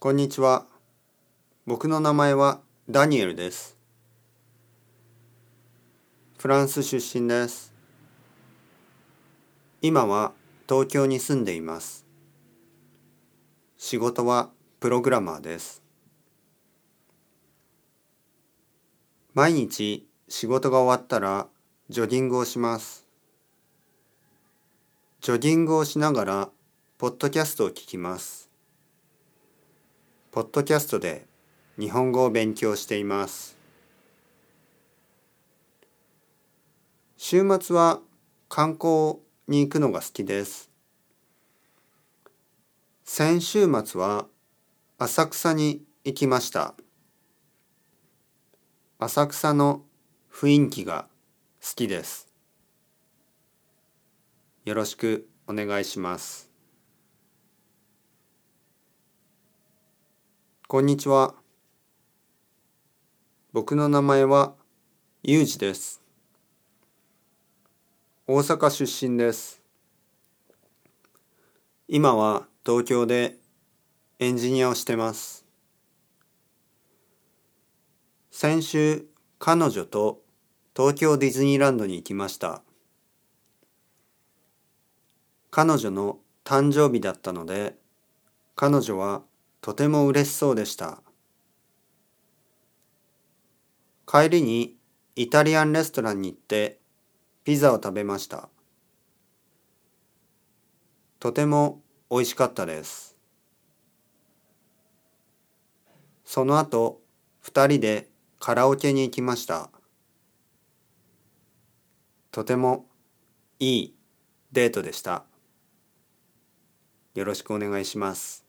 こんにちは。僕の名前はダニエルです。フランス出身です。今は東京に住んでいます。仕事はプログラマーです。毎日仕事が終わったらジョギングをします。ジョギングをしながらポッドキャストを聞きます。ポッドキャストで日本語を勉強しています。週末は観光に行くのが好きです。先週末は浅草に行きました。浅草の雰囲気が好きです。よろしくお願いします。こんにちは。僕の名前はゆうじです。大阪出身です。今は東京でエンジニアをしてます。先週、彼女と東京ディズニーランドに行きました。彼女の誕生日だったので、彼女はとても嬉しそうでした。帰りにイタリアンレストランに行ってピザを食べました。とても美味しかったです。その後、二人でカラオケに行きました。とてもいいデートでした。よろしくお願いします。